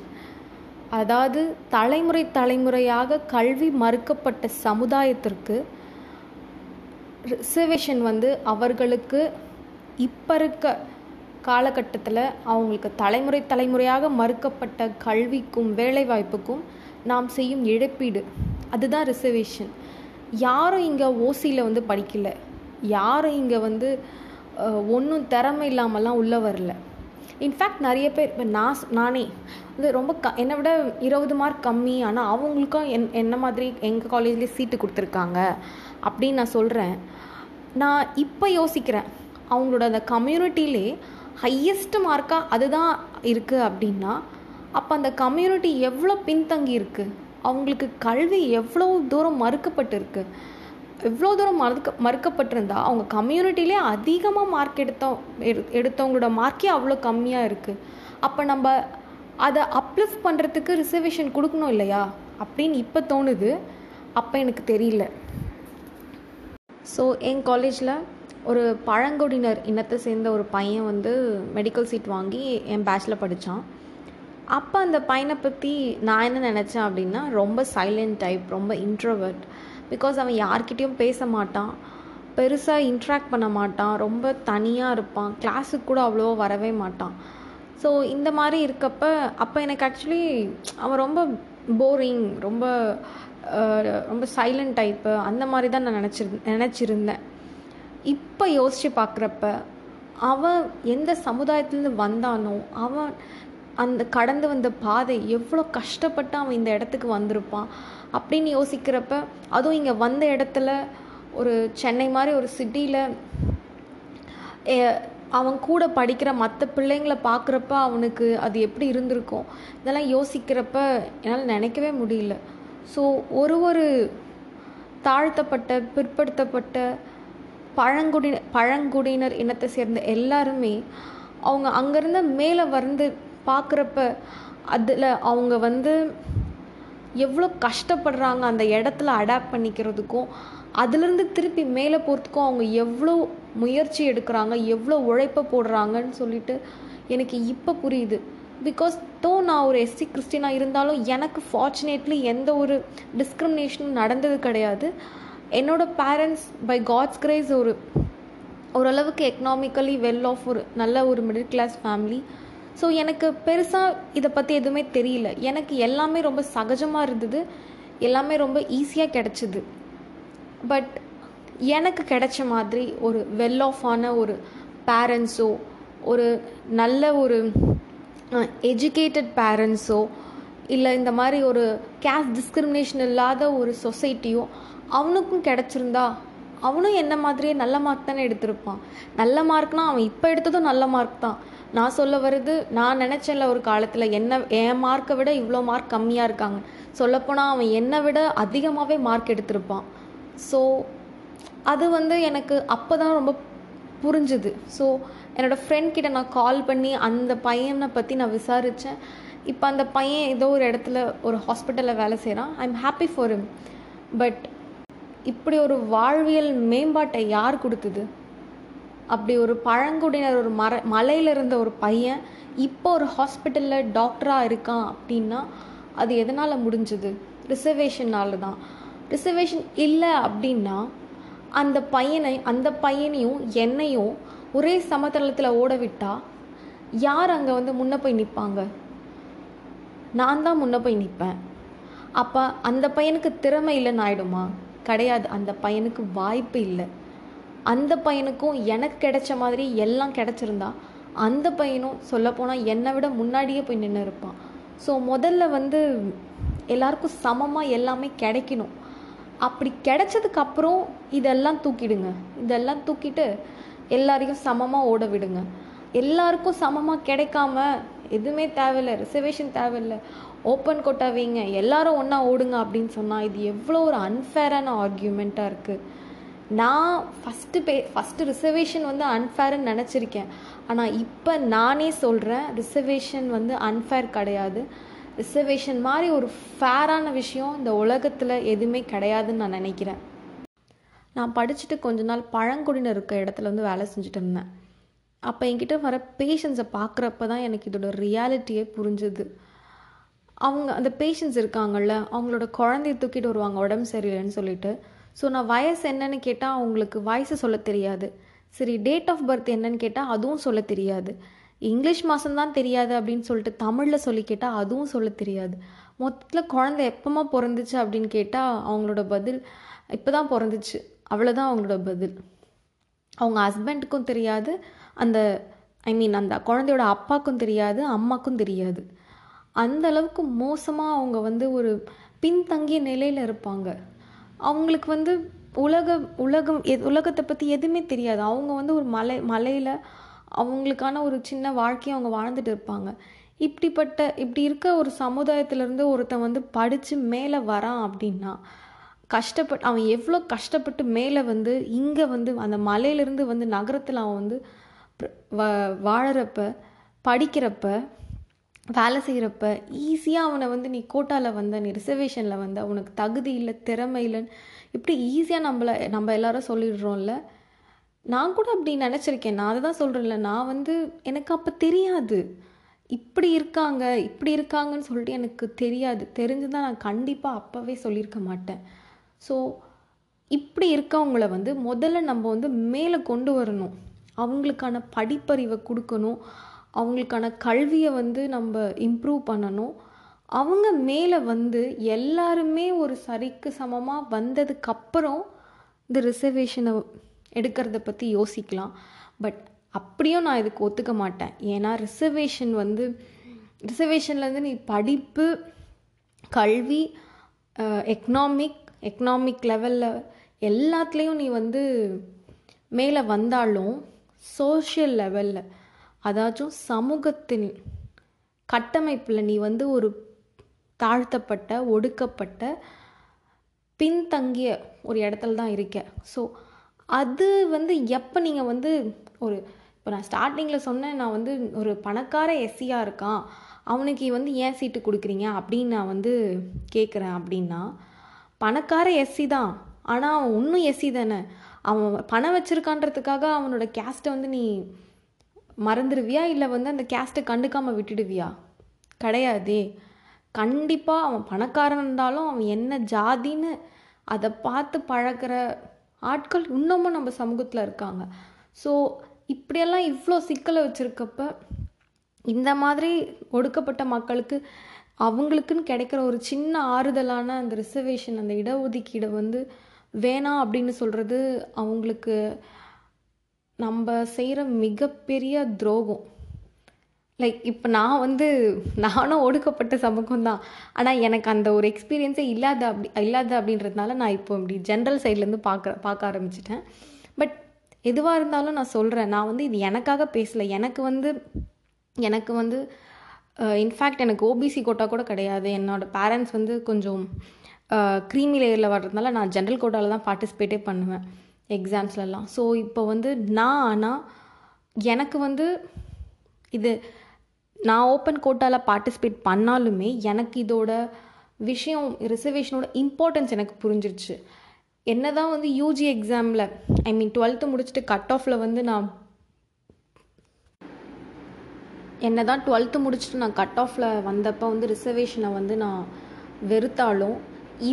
A: அதாவது தலைமுறை தலைமுறையாக கல்வி மறுக்கப்பட்ட சமுதாயத்திற்கு ரிசர்வேஷன் வந்து அவர்களுக்கு இப்போ இருக்க காலகட்டத்தில் அவங்களுக்கு தலைமுறை தலைமுறையாக மறுக்கப்பட்ட கல்விக்கும் வேலைவாய்ப்புக்கும் நாம் செய்யும் இழப்பீடு. அதுதான் ரிசர்வேஷன். யாரும் இங்கே ஓசியில் வந்து படிக்கல. யாரும் இங்கே வந்து ஒன்றும் திறமை இல்லாமலாம் உள்ளே வரல. இன்ஃபேக்ட் நிறைய பேர் இப்போ நான் நானே வந்து ரொம்ப க என்னை விட இருபது மார்க் கம்மி ஆனால் அவங்களுக்கும் என் என்ன மாதிரி எங்கள் காலேஜ்லேயே சீட்டு கொடுத்துருக்காங்க அப்படின்னு நான் சொல்கிறேன் நான் இப்போ யோசிக்கிறேன். அவங்களோட அந்த கம்யூனிட்டிலே ஹையஸ்ட் மார்க்காக அதுதான் இருக்குது அப்படின்னா அப்போ அந்த கம்யூனிட்டி எவ்வளோ பின்தங்கி இருக்குது அவங்களுக்கு கல்வி எவ்வளோ தூரம் மறுக்கப்பட்டிருக்கு? எவ்வளோ தூரம் மறுக்க மறுக்கப்பட்டிருந்தா அவங்க கம்யூனிட்டிலே அதிகமாக மார்க் எடுத்தோம் எடு எடுத்தவங்களோட மார்க்கே அவ்வளோ கம்மியாக இருக்குது அப்போ நம்ம அதை அப்லிஃப்ட் பண்ணுறதுக்கு ரிசர்வேஷன் கொடுக்கணும் இல்லையா? அப்படின்னு இப்போ தோணுது. அப்போ எனக்கு தெரியல. ஸோ என் காலேஜில் ஒரு பழங்குடியினர் இனத்தை சேர்ந்த ஒரு பையன் வந்து மெடிக்கல் சீட் வாங்கி என் பேச்சில் படித்தான் அப்போ அந்த பையனை பற்றி நான் என்ன நினச்சேன் அப்படின்னா ரொம்ப சைலண்ட் டைப் ரொம்ப இன்ட்ரோவர்ட் பிகாஸ் அவன் யார்கிட்டேயும் பேச மாட்டான். பெருசாக இன்ட்ராக்ட் பண்ண மாட்டான். ரொம்ப தனியாக இருப்பான். கிளாஸுக்கு கூட அவ்வளோவா வரவே மாட்டான். ஸோ இந்த மாதிரி இருக்கப்ப அப்போ எனக்கு ஆக்சுவலி அவன் ரொம்ப போரிங் ரொம்ப ரொம்ப சைலண்ட் டைப்பு அந்த மாதிரி தான் நான் நினச்சிரு நினச்சிருந்தேன். இப்போ யோசித்து பார்க்குறப்ப அவன் எந்த சமுதாயத்துலேருந்து வந்தானோ அவன் அந்த கடந்து வந்த பாதை எவ்வளோ கஷ்டப்பட்டு அவன் இந்த இடத்துக்கு வந்திருப்பான் அப்படின்னு யோசிக்கிறப்ப அதுவும் இங்கே வந்த இடத்துல ஒரு சென்னை மாதிரி ஒரு சிட்டியில் அவன் கூட படிக்கிற மற்ற பிள்ளைங்களை பார்க்குறப்ப அவனுக்கு அது எப்படி இருந்திருக்கும்? இதெல்லாம் யோசிக்கிறப்ப என்னால் நினைக்கவே முடியல. ஸோ ஒரு ஒரு தாழ்த்தப்பட்ட பிற்படுத்தப்பட்ட பழங்குடி பழங்குடியினர் இனத்தை சேர்ந்த எல்லாருமே அவங்க அங்கேருந்து மேலே வந்து பார்க்குறப்ப அதில் அவங்க வந்து எவ்வளோ கஷ்டப்படுறாங்க அந்த இடத்துல அடாப்ட் பண்ணிக்கிறதுக்கும் அதுலேருந்து திருப்பி மேலே போகிறதுக்கும் அவங்க எவ்வளோ முயற்சி எடுக்கிறாங்க எவ்வளோ உழைப்பை போடுறாங்கன்னு சொல்லிட்டு எனக்கு இப்போ புரியுது. பிகாஸ் தோ நான் ஒரு எஸ்சி கிறிஸ்டினாக இருந்தாலும் எனக்கு ஃபார்ச்சுனேட்லி எந்த ஒரு டிஸ்கிரிமினேஷனும் நடந்தது கிடையாது. என்னோடய பேரண்ட்ஸ் பை காட்ஸ் கிரேஸ் ஒரு ஓரளவுக்கு எக்கனாமிக்கலி வெல் ஆஃப் ஒரு நல்ல ஒரு மிடில் கிளாஸ் ஃபேமிலி ஸோ எனக்கு பெருசாக இதை பற்றி எதுவுமே தெரியல. எனக்கு எல்லாமே ரொம்ப சகஜமாக இருந்தது. எல்லாமே ரொம்ப ஈஸியாக கிடச்சிது. பட் எனக்கு கிடைச்ச மாதிரி ஒரு வெல் ஆஃபான ஒரு பேரண்ட்ஸோ ஒரு நல்ல ஒரு எஜுகேட்டட் பேரண்ட்ஸோ இல்லை இந்த மாதிரி ஒரு கேஸ்ட் டிஸ்கிரிமினேஷன் இல்லாத ஒரு சொசைட்டியோ அவனுக்கும் கிடச்சிருந்தா அவனும் என்ன மாதிரியே நல்ல மார்க் தானே எடுத்திருப்பான். நல்ல மார்க்னால் அவன் இப்போ எடுத்ததும் நல்ல மார்க் தான். நான் சொல்ல வருது நான் நினச்சேன்ல ஒரு காலத்தில் என்ன என் மார்க்கை விட இவ்வளோ மார்க் கம்மியாக இருக்காங்க. சொல்லப்போனால் அவன் என்னை விட அதிகமாகவே மார்க் எடுத்திருப்பான். ஸோ அது வந்து எனக்கு அப்போ தான் ரொம்ப புரிஞ்சுது. ஸோ என்னோடய ஃப்ரெண்ட் கிட்ட நான் கால் பண்ணி அந்த பையனை பற்றி நான் விசாரித்தேன் இப்போ அந்த பையன் ஏதோ ஒரு இடத்துல ஒரு ஹாஸ்பிட்டலில் வேலை செய்கிறான் I am happy for him but இப்படி ஒரு வாழ்வியல் மேம்பாட்டை யார் கொடுத்தது? அப்படி ஒரு பழங்குடியினர் ஒரு மர மலையில் இருந்த ஒரு பையன் இப்போ ஒரு ஹாஸ்பிட்டலில் டாக்டராக இருக்கான் அப்படின்னா அது எதனால் முடிஞ்சது? ரிசர்வேஷனால தான் ரிசர்வேஷன் இல்லை அப்படின்னா அந்த பையனை அந்த பையனையும் என்னையும் ஒரே சமதளத்தில் ஓட விட்டால் யார் அங்கே வந்து முன்ன போய் நிற்பாங்க நான் தான் முன்ன போய் நிற்பேன் அப்போ அந்த பையனுக்கு திறமை இல்லைன்னு ஆயிடுமா? கிடையாது. அந்த பையனுக்கு வாய்ப்பு இல்லை. அந்த பையனுக்கும் எனக்கு கிடைச்ச மாதிரி எல்லாம் கிடைச்சிருந்தா அந்த பையனும் சொல்லப்போனால் என்னை விட முன்னாடியே போய் நின்று இருப்பான். ஸோ முதல்ல வந்து எல்லாருக்கும் சமமாக எல்லாமே கிடைக்கணும். அப்படி கிடைச்சதுக்கு அப்புறம் இதெல்லாம் தூக்கிடுங்க. இதெல்லாம் தூக்கிட்டு எல்லாரையும் சமமாக ஓட விடுங்க. எல்லாருக்கும் சமமாக கிடைக்காம எதுவுமே தேவையில்லை ரிசர்வேஷன் தேவையில்லை. ஓப்பன் கோட்டா வைங்க. எல்லாரும் ஒன்றா ஓடுங்க அப்படின்னு சொன்னால் இது எவ்வளோ ஒரு அன்ஃபேரான ஆர்கியூமெண்ட்டாக இருக்குது நான் ஃபஸ்ட்டு பே ஃபஸ்ட்டு ரிசர்வேஷன் வந்து அன்ஃபேர்னு நினச்சிருக்கேன். ஆனால் இப்போ நானே சொல்கிறேன் ரிசர்வேஷன் வந்து அன்ஃபேர் கிடையாது. ரிசர்வேஷன் மாதிரி ஒரு ஃபேரான விஷயம் இந்த உலகத்தில் எதுவுமே கிடையாதுன்னு நான் நினைக்கிறேன். நான் படிச்சுட்டு கொஞ்ச நாள் பழங்குடியினர் இருக்க இடத்துல வந்து வேலை செஞ்சுட்டு இருந்தேன். அப்போ என்கிட்ட வர பேஷண்ட்ஸை பார்க்குறப்ப தான் எனக்கு இதோட ரியாலிட்டியே புரிஞ்சுது. அவங்க அந்த பேஷண்ட்ஸ் இருக்காங்கல்ல அவங்களோட குழந்தைய தூக்கிட்டு வருவாங்க உடம்பு சரியில்லைன்னு சொல்லிட்டு. ஸோ நான் வயசு என்னன்னு கேட்டால் அவங்களுக்கு வயசு சொல்ல தெரியாது. சரி டேட் ஆஃப் பர்த் என்னன்னு கேட்டால் அதுவும் சொல்ல தெரியாது. இங்கிலீஷ் மாதம்தான் தெரியாது அப்படின்னு சொல்லிட்டு தமிழில் சொல்லி கேட்டால் அதுவும் சொல்ல தெரியாது. மொத்தத்தில் குழந்தை எப்போமா பிறந்துச்சு அப்படின்னு கேட்டால் அவங்களோட பதில் இப்போ தான் பிறந்துச்சு. அவ்வளோதான் அவங்களோட பதில். அவங்க ஹஸ்பண்டுக்கும் தெரியாது அந்த ஐ மீன் அந்த குழந்தையோட அப்பாவுக்கும் தெரியாது அம்மாக்கும் தெரியாது. அந்த அளவுக்கு மோசமாக அவங்க வந்து ஒரு பின்தங்கிய நிலையில் இருப்பாங்க. அவங்களுக்கு வந்து உலக உலகம் எ உலகத்தை பற்றி எதுவுமே தெரியாது. அவங்க வந்து ஒரு மலை மலையில் அவங்களுக்கான ஒரு சின்ன வாழ்க்கையை அவங்க வாழ்ந்துட்டு இருப்பாங்க. இப்படிப்பட்ட இப்படி இருக்க ஒரு சமுதாயத்திலேருந்து ஒருத்தன் வந்து படித்து மேலே வரான் அப்படின்னா கஷ்டப்பட்டு அவன் எவ்வளோ கஷ்டப்பட்டு மேலே வந்து இங்கே வந்து அந்த மலையிலேருந்து வந்து நகரத்தில் அவன் வந்து வ வாழறப்ப படிக்கிறப்ப வேலை செய்கிறப்ப ஈஸியாக அவனை வந்து நீ கோட்டாவில் வந்த நீ ரிசர்வேஷனில் வந்த உனக்கு தகுதி இல்லை திறமை இல்லைன்னு இப்படி ஈஸியாக நம்மளை நம்ம எல்லாரும் சொல்லிடுறோம்ல. நான் கூட அப்படி நினச்சிருக்கேன். நான் அதை தான் சொல்கிறேன்ல நான் வந்து எனக்கு அப்போ தெரியாது. இப்படி இருக்காங்க இப்படி இருக்காங்கன்னு சொல்லிட்டு எனக்கு தெரியாது. தெரிஞ்சுதான் நான் கண்டிப்பாக அப்போவே சொல்லியிருக்க மாட்டேன். ஸோ இப்படி இருக்கவங்கள வந்து முதல்ல நம்ம வந்து மேலே கொண்டு வரணும். அவங்களுக்கான படிப்பறிவை கொடுக்கணும். அவங்களுக்கான கல்வியை வந்து நம்ம இம்ப்ரூவ் பண்ணணும். அவங்க மேலே வந்து எல்லாருமே ஒரு சரிக்கு சமமாக வந்ததுக்கப்புறம் இந்த ரிசர்வேஷனை எடுக்கிறத பற்றி யோசிக்கலாம். பட் அப்படியும் நான் இதுக்கு ஒத்துக்க மாட்டேன். ஏன்னா ரிசர்வேஷன் வந்து ரிசர்வேஷன்லேருந்து நீ படிப்பு கல்வி எக்கனாமிக் எக்கனாமிக் லெவலில் எல்லாத்துலேயும் நீ வந்து மேலே வந்தாலும் சோஷியல் லெவலில் அதாச்சும் சமூகத்தின் கட்டமைப்பில் நீ வந்து ஒரு தாழ்த்தப்பட்ட ஒடுக்கப்பட்ட பின்தங்கிய ஒரு இடத்துல தான் இருக்க. ஸோ அது வந்து எப்போ நீங்கள் வந்து ஒரு இப்போ நான் ஸ்டார்டிங்கில் சொன்னேன் நான் வந்து ஒரு பணக்கார எஸ்சியாக இருக்கான் அவனுக்கு வந்து ஏன் சீட்டு கொடுக்குறீங்க அப்படின்னு நான் வந்து கேட்குறேன் அப்படின்னா பணக்கார எஸ்சி தான். ஆனால் அவன் இன்னும் எஸ்சி தானே. அவன் பணம் வச்சுருக்கான்றதுக்காக அவனோட கேஸ்ட்டை வந்து நீ மறந்துடுவியா இல்லை வந்து அந்த கேஸ்ட்டை கண்டுக்காமல் விட்டுடுவியா? கிடையாதே. கண்டிப்பாக அவன் பணக்காரன் இருந்தாலும் அவன் என்ன ஜாதின்னு அதை பார்த்து பழகிற ஆட்கள் இன்னமும் நம்ம சமூகத்தில் இருக்காங்க. ஸோ இப்படியெல்லாம் இவ்வளோ சிக்கலை வச்சுருக்கப்ப இந்த மாதிரி ஒடுக்கப்பட்ட மக்களுக்கு அவங்களுக்குன்னு கிடைக்கிற ஒரு சின்ன ஆறுதலான அந்த ரிசர்வேஷன் அந்த இடஒதுக்கீடை வந்து வேணாம் அப்படின்னு சொல்கிறது அவங்களுக்கு நம்ம செய்கிற மிகப்பெரிய துரோகம். லைக் இப்போ நான் வந்து நானும் ஒடுக்கப்பட்ட சமூகம் தான். ஆனால் எனக்கு அந்த ஒரு எக்ஸ்பீரியன்ஸே இல்லாத அப்படி இல்லாத அப்படின்றதுனால நான் இப்போ இப்படி ஜென்ரல் சைட்லேருந்து பார்க்க பார்க்க ஆரம்பிச்சிட்டேன். பட் எதுவாக இருந்தாலும் நான் சொல்கிறேன் நான் வந்து இது எனக்காக பேசலை. எனக்கு வந்து எனக்கு வந்து இன்ஃபேக்ட் எனக்கு ஓபிசி கோட்டா கூட கிடையாது. என்னோடய பேரண்ட்ஸ் வந்து கொஞ்சம் க்ரீமி லேயரில் வர்றதுனால நான் ஜென்ரல் கோட்டாவில் தான் பார்ட்டிசிபேட்டே பண்ணுவேன் எக்ஸாம்ஸ்லலாம் ஸோ இப்போ வந்து நான் ஆனால் எனக்கு வந்து இது நான் ஓப்பன் கோட்டாவில் பார்ட்டிசிபேட் பண்ணாலுமே எனக்கு இதோட விஷயம் ரிசர்வேஷனோட இம்பார்ட்டன்ஸ் எனக்கு புரிஞ்சிருச்சு. என்ன தான் வந்து யூஜி எக்ஸாமில் ஐ மீன் டுவெல்த்து முடிச்சுட்டு கட் ஆஃபில் வந்து நான் என்ன தான் டுவெல்த்து முடிச்சுட்டு நான் கட் ஆஃபில் வந்தப்போ வந்து ரிசர்வேஷனை வந்து நான் வெறுத்தாலும்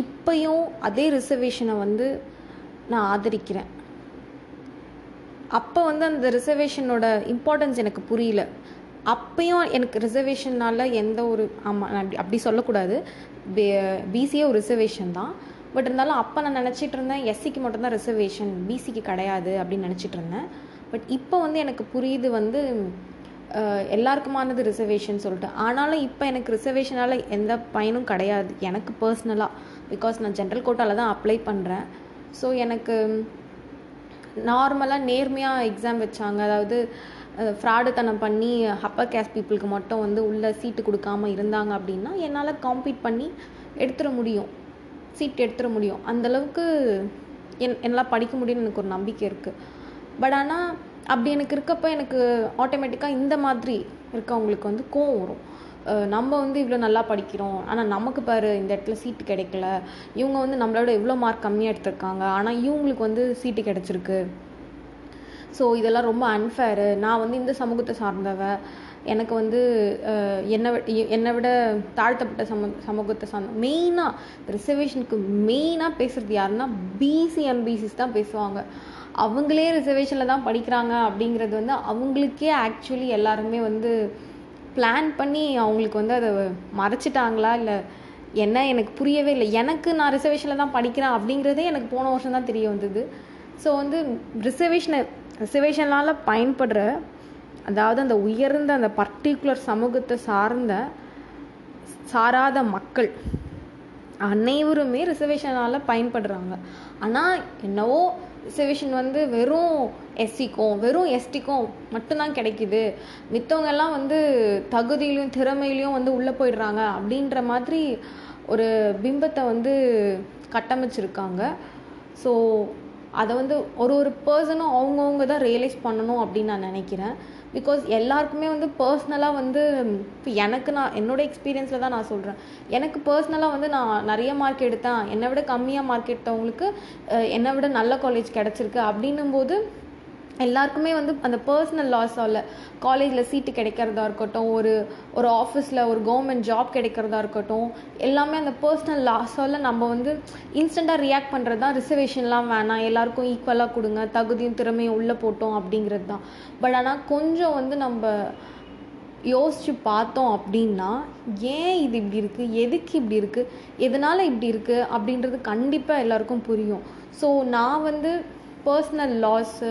A: இப்பையும் அதே ரிசர்வேஷனை வந்து நான் ஆதரிக்கிறேன். அப்போ வந்து அந்த ரிசர்வேஷனோட இம்பார்ட்டன்ஸ் எனக்கு புரியல. அப்பையும் எனக்கு ரிசர்வேஷனால் எந்த ஒரு ஆமாம் நான் அப்படி அப்படி சொல்லக்கூடாது. பிசிஏ ஒரு ரிசர்வேஷன் தான். பட் இருந்தாலும் அப்போ நான் நினச்சிட்டு இருந்தேன் எஸ்சிக்கு மட்டும்தான் ரிசர்வேஷன் பிசிக்கு கிடையாது அப்படின்னு நினச்சிட்டு இருந்தேன். பட் இப்போ வந்து எனக்கு புரியுது வந்து எல்லாருக்குமானது ரிசர்வேஷன் சொல்லிட்டு ஆனாலும் இப்போ எனக்கு ரிசர்வேஷனால் எந்த பயனும் கிடையாது. எனக்கு பர்சனலாக பிகாஸ் நான் ஜென்ரல் கோட்டாவில் தான் அப்ளை பண்ணுறேன் ஸோ எனக்கு நார்மலாக நேர்மையாக எக்ஸாம் வச்சாங்க. அதாவது ஃப்ராடுத்தனம் பண்ணி அப்பர் கேஸ்ட் பீப்புளுக்கு மட்டும் வந்து உள்ள சீட்டு கொடுக்காம இருந்தாங்க அப்படின்னா என்னால் காம்பீட் பண்ணி எடுத்துட முடியும். சீட் எடுத்துட முடியும். அந்தளவுக்கு என் என்னால் படிக்க முடியும்னு எனக்கு ஒரு நம்பிக்கை இருக்குது பட் ஆனால் அப்படி எனக்கு இருக்கப்போ எனக்கு ஆட்டோமேட்டிக்காக இந்த மாதிரி இருக்கவங்களுக்கு வந்து கோவம் வரும். நம்ம வந்து இவ்வளோ நல்லா படிக்கிறோம். ஆனால் நமக்கு பாரு இந்த இடத்துல சீட்டு கிடைக்கல. இவங்க வந்து நம்மளோட எவ்வளோ மார்க் கம்மியாக எடுத்திருக்காங்க. ஆனால் இவங்களுக்கு வந்து சீட்டு கிடச்சிருக்கு. ஸோ இதெல்லாம் ரொம்ப அன்ஃபேரு நான் வந்து இந்த சமூகத்தை சார்ந்தவ எனக்கு வந்து என்னை என்னை விட தாழ்த்தப்பட்ட சம சமூகத்தை சார்ந்த மெயினாக ரிசர்வேஷனுக்கு மெயினாக பேசுகிறது யாருன்னா பிசி எம்பிசிஸ் தான் பேசுவாங்க. அவங்களே ரிசர்வேஷனில் தான் படிக்கிறாங்க அப்படிங்கிறது வந்து அவங்களுக்கே ஆக்சுவலி எல்லாருமே வந்து பிளான் பண்ணி அவங்களுக்கு வந்து அதை மறைச்சிட்டாங்களா? இல்லை என்ன எனக்கு புரியவே இல்லை. எனக்கு நான் ரிசர்வேஷனில் தான் படிக்கிறேன் அப்படிங்கிறதே எனக்கு போன வருஷம் தான் தெரிய வந்தது. ஸோ வந்து ரிசர்வேஷனை ரிசர்வேஷனால் பயன்படுற அதாவது அந்த உயர்ந்த அந்த பர்டிகுலர் சமூகத்தை சார்ந்த சாராத மக்கள் அனைவருமே ரிசர்வேஷனால் பயன்படுறாங்க. ஆனால் என்னவோ ரிசர்வேஷன் வந்து வெறும் எஸ்சிக்கும் வெறும் எஸ்டிக்கும் மட்டும்தான் கிடைக்குது. மித்தவங்கெல்லாம் வந்து தகுதியிலையும் திறமையிலையும் வந்து உள்ளே போயிடுறாங்க அப்படின்ற மாதிரி ஒரு பிம்பத்தை வந்து கட்டமைச்சிருக்காங்க. ஸோ அதை வந்து ஒரு ஒரு பர்சனும் அவங்கவுங்க தான் ரியலைஸ் பண்ணணும் அப்படின்னு நான் நினைக்கிறேன். பிகாஸ் எல்லாருக்குமே வந்து பர்சனலாக வந்து இப்போ எனக்கு நான் என்னோட எக்ஸ்பீரியன்ஸில் தான் நான் சொல்கிறேன் எனக்கு பர்சனலாக வந்து நான் நிறைய மார்க் எடுத்தேன். என்னை விட கம்மியாக மார்க் எடுத்தவங்களுக்கு என்னை விட நல்ல காலேஜ் கிடச்சிருக்கு. அப்படின்னும் போது எல்லாருக்குமே வந்து அந்த பர்சனல் லாஸால் காலேஜில் சீட்டு கிடைக்கிறதா இருக்கட்டும் ஒரு ஒரு ஆஃபீஸில் ஒரு கவர்மெண்ட் ஜாப் கிடைக்கிறதா இருக்கட்டும் எல்லாமே அந்த பர்சனல் லாஸால் நம்ம வந்து இன்ஸ்டண்ட்டாக ரியாக்ட் பண்ணுறது தான். ரிசர்வேஷன்லாம் வேணாம். எல்லாருக்கும் ஈக்குவலாக கொடுங்க. தகுதியும் திறமையும் உள்ளே போட்டோம் அப்படிங்கிறது தான். பட் ஆனால் கொஞ்சம் வந்து நம்ம யோசித்து பார்த்தோம் அப்படின்னா ஏன் இது இப்படி இருக்குது எதுக்கு இப்படி இருக்குது எதனால் இப்படி இருக்குது அப்படின்றது கண்டிப்பாக எல்லாருக்கும் புரியும். ஸோ நான் வந்து பர்சனல் லாஸு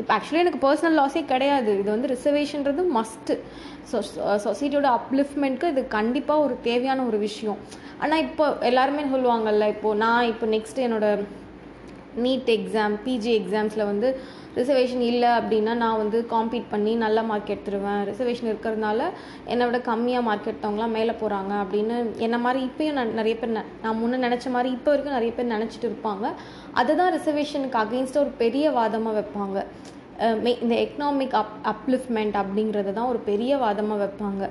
A: இப்போ ஆக்சுவலி எனக்கு பர்சனல் லாஸே கிடையாது. இது வந்து ரிசர்வேஷன்றது மஸ்ட்டு ஸோ சொசைட்டியோட அப்லிஃப்ட்மெண்ட்க்கு இது கண்டிப்பாக ஒரு தேவையான ஒரு விஷயம். ஆனால் இப்போ எல்லாருமே சொல்லுவாங்கல்ல இப்போது நான் இப்போ நெக்ஸ்ட் என்னோட நீட் எக்ஸாம் பிஜி எக்ஸாம்ஸில் வந்து ரிசர்வேஷன் இல்லை அப்படின்னா நான் வந்து காம்பீட் பண்ணி நல்ல மார்க் எடுத்துருவேன். ரிசர்வேஷன் இருக்கிறதுனால என்னை விட கம்மியாக மார்க் எடுத்தவங்களாம் மேலே போகிறாங்க அப்படின்னு என்ன மாதிரி இப்போயும் நான் நிறைய பேர் ந- நான் முன்னே நினச்ச மாதிரி இப்போ வரைக்கும் நிறைய பேர் நினச்சிட்டு இருப்பாங்க. அதுதான் ரிசர்வேஷனுக்கு அகெயின்ஸ்டாக ஒரு பெரிய வாதமாக வைப்பாங்க. மே- இந்த எக்கனாமிக் அப் அப்லிஃப்ட்மெண்ட் அப்படிங்கிறது தான் ஒரு பெரிய வாதமாக வைப்பாங்க.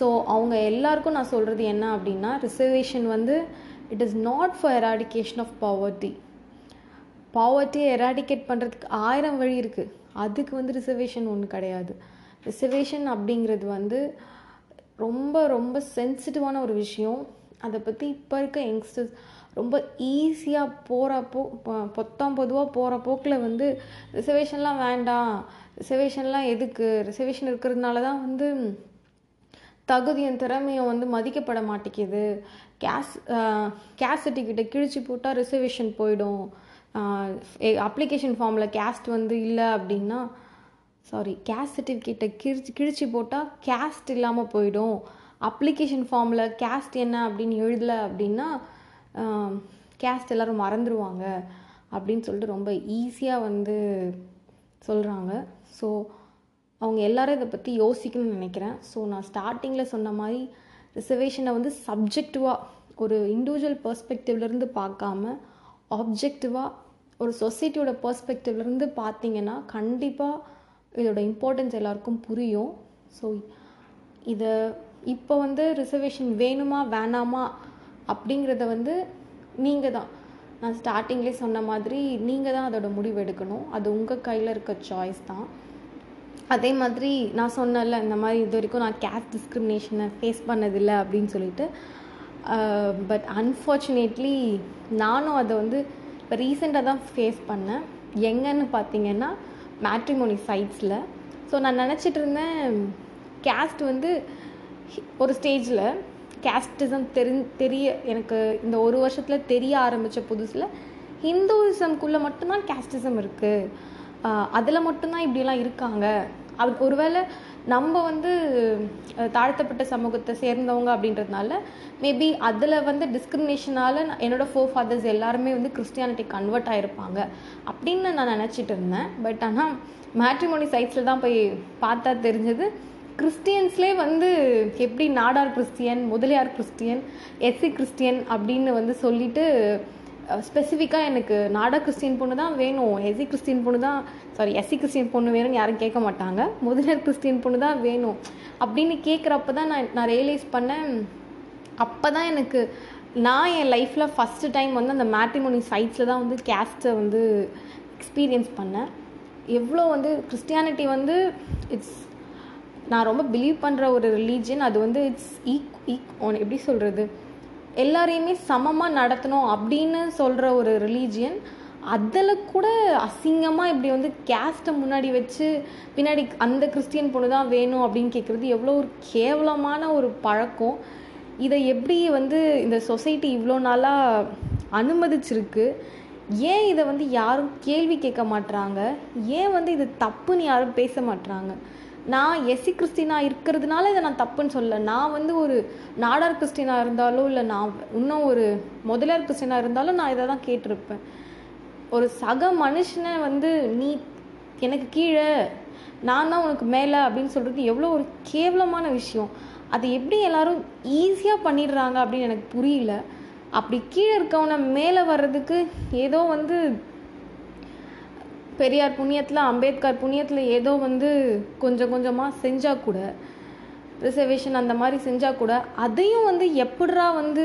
A: ஸோ அவங்க எல்லாருக்கும் நான் சொல்கிறது என்ன அப்படின்னா ரிசர்வேஷன் வந்து it is not for eradication of poverty பாவர்ட்டியை eradicate பண்ணுறதுக்கு ஆயிரம் வழி இருக்குது அதுக்கு வந்து ரிசர்வேஷன் ஒன்று கிடையாது. ரிசர்வேஷன் அப்படிங்கிறது வந்து ரொம்ப ரொம்ப சென்சிட்டிவான ஒரு விஷயம். அதை பற்றி இப்போ இருக்க யங்ஸ்டர்ஸ் ரொம்ப ஈஸியாக போகிறப்போ பொத்தாம் பொதுவாக போகிற போக்கில் வந்து ரிசர்வேஷன்லாம் வேண்டாம். ரிசர்வேஷன்லாம் எதுக்கு? ரிசர்வேஷன் இருக்கிறதுனால தான் வந்து தகுதியும் திறமையும் வந்து மதிக்கப்பட மாட்டேங்குது. கேஸ் கேஸ் சர்டிஃபிகேட்டை கிழிச்சு போட்டால் ரிசர்வேஷன் போயிடும். அப்ளிகேஷன் ஃபார்மில் கேஸ்ட் வந்து இல்லை அப்படின்னா சாரி கேஸ்ட் சர்டிஃபிகேட்டை கிழிச்சு கிழிச்சு போட்டால் கேஸ்ட் இல்லாமல் போயிடும். அப்ளிகேஷன் ஃபார்மில் கேஸ்ட் என்ன அப்படின்னு எழுதலை அப்படின்னா கேஸ்ட் எல்லோரும் மறந்துடுவாங்க அப்படின்னு சொல்லிட்டு ரொம்ப ஈஸியாக வந்து சொல்கிறாங்க ஸோ அவங்க எல்லாரும் இதை பற்றி யோசிக்கணும்னு நினைக்கிறேன். ஸோ நான் ஸ்டார்டிங்கில் சொன்ன மாதிரி ரிசர்வேஷனை வந்து சப்ஜெக்டிவாக ஒரு இண்டிவிஜுவல் பர்ஸ்பெக்டிவ்லேருந்து பார்க்காம ஆப்ஜெக்டிவாக ஒரு சொசைட்டியோட பர்ஸ்பெக்டிவ்லேருந்து பார்த்தீங்கன்னா கண்டிப்பாக இதோட இம்பார்ட்டன்ஸ் எல்லாருக்கும் புரியும். ஸோ இதை இப்போ வந்து ரிசர்வேஷன் வேணுமா வேணாமா அப்படிங்கிறத வந்து நீங்கள் தான் நான் ஸ்டார்டிங்லேயே சொன்ன மாதிரி நீங்கள் தான் அதோட முடிவு எடுக்கணும். அது உங்கள் கையில் இருக்க சாய்ஸ் தான். அதே மாதிரி நான் சொன்னல இந்த மாதிரி இது வரைக்கும் நான் கேஸ்ட் டிஸ்கிரிமினேஷனை ஃபேஸ் பண்ணதில்லை அப்படின்னு சொல்லிட்டு Um, பட் அன்ஃபார்ச்சுனேட்லி நானும் அதை வந்து இப்போ ரீசெண்டாக தான் ஃபேஸ் பண்ணேன். எங்கன்னு பார்த்தீங்கன்னா மேட்ரிமோனி சைட்ஸில் ஸோ நான் நினச்சிட்டு இருந்தேன் கேஸ்ட் வந்து ஒரு ஸ்டேஜில் கேஸ்டிசம் தெரி தெரிய எனக்கு இந்த ஒரு வருஷத்தில் தெரிய ஆரம்பித்த புதுசில் ஹிந்துவிசம்குள்ளே மட்டும்தான் கேஸ்டிசம் இருக்குது அதில் மட்டும்தான் இப்படிலாம் இருக்காங்க. அது ஒருவேளை நம்ம வந்து தாழ்த்தப்பட்ட சமூகத்தை சேர்ந்தவங்க அப்படின்றதுனால மேபி அதில் வந்து டிஸ்கிரிமினேஷனால் என்னோட ஃபோர் ஃபாதர்ஸ் எல்லாருமே வந்து கிறிஸ்டியானிட்டி கன்வெர்ட் ஆகிருப்பாங்க அப்படின்னு நான் நினச்சிட்டு இருந்தேன். பட் ஆனால் மேட்ரிமோனி சைட்ஸில் தான் போய் பார்த்தா தெரிஞ்சது. கிறிஸ்டியன்ஸ்லேயே வந்து எப்படி Nadar Christian Mudaliar Christian SC Christian அப்படின்னு வந்து சொல்லிட்டு ஸ்பெசிஃபிக்காக எனக்கு நாடா கிறிஸ்டியன் பொண்ணு தான் வேணும். எஸ்சி கிறிஸ்டின் பொண்ணு தான் சாரி எஸ்சி கிறிஸ்டின் பொண்ணு வேணும்னு யாரும் கேட்க மாட்டாங்க. முதலர் கிறிஸ்டின் பொண்ணு தான் வேணும். அப்படின்னு கேட்குறப்ப தான் நான் நான் ரியலைஸ் பண்ணேன். அப்போ தான் எனக்கு நான் என் லைஃப்பில் ஃபஸ்ட்டு டைம் வந்து அந்த மேட்ரிமோனி சைட்ஸில் தான் வந்து கேஸ்ட்டை வந்து எக்ஸ்பீரியன்ஸ் பண்ணேன். எவ்வளோ வந்து கிறிஸ்டியானிட்டி வந்து இட்ஸ் நான் ரொம்ப பிலீவ் பண்ணுற ஒரு ரிலீஜன் அது வந்து இட்ஸ் ஈக் ஈக் ஒன் எப்படி சொல்கிறது எல்லாரையுமே சமமாக நடத்தணும் அப்படின்னு சொல்கிற ஒரு ரிலீஜியன் அதில் கூட அசிங்கமாக இப்படி வந்து கேஸ்ட்டை முன்னாடி வச்சு பின்னாடி அந்த கிறிஸ்டியன் பொண்ணு தான் வேணும் அப்படின்னு கேட்குறது எவ்வளோ ஒரு கேவலமான ஒரு பழக்கம். இதை எப்படி வந்து இந்த சொசைட்டி இவ்வளோ நாளாக அனுமதிச்சிருக்கு? ஏன் இதை வந்து யாரும் கேள்வி கேட்க மாட்டுறாங்க ஏன் வந்து இது தப்புன்னு யாரும் பேச மாட்டுறாங்க நான் எஸ்சி கிறிஸ்டினா இருக்கிறதுனால இதை நான் தப்புன்னு சொல்ல நான் வந்து ஒரு நாடார் கிறிஸ்டினா இருந்தாலும் இல்லை நான் இன்னும் ஒரு முதலியார் கிறிஸ்டினா இருந்தாலும் நான் இதை தான் கேட்டிருப்பேன். ஒரு சக மனுஷனை வந்து நீ எனக்கு கீழே நான் தான் உனக்கு மேலே அப்படின்னு சொல்கிறது எவ்வளோ ஒரு கேவலமான விஷயம். அது எப்படி எல்லாரும் ஈஸியாக பண்ணிடுறாங்க அப்படின்னு எனக்கு புரியல. அப்படி கீழே இருக்கவனை மேலே வர்றதுக்கு ஏதோ வந்து பெரியார் புண்ணியத்தில் அம்பேத்கர் புண்ணியத்தில் ஏதோ வந்து கொஞ்சம் கொஞ்சமாக செஞ்சால் கூட ரிசர்வேஷன் அந்த மாதிரி செஞ்சால் கூட அதையும் வந்து எப்படா வந்து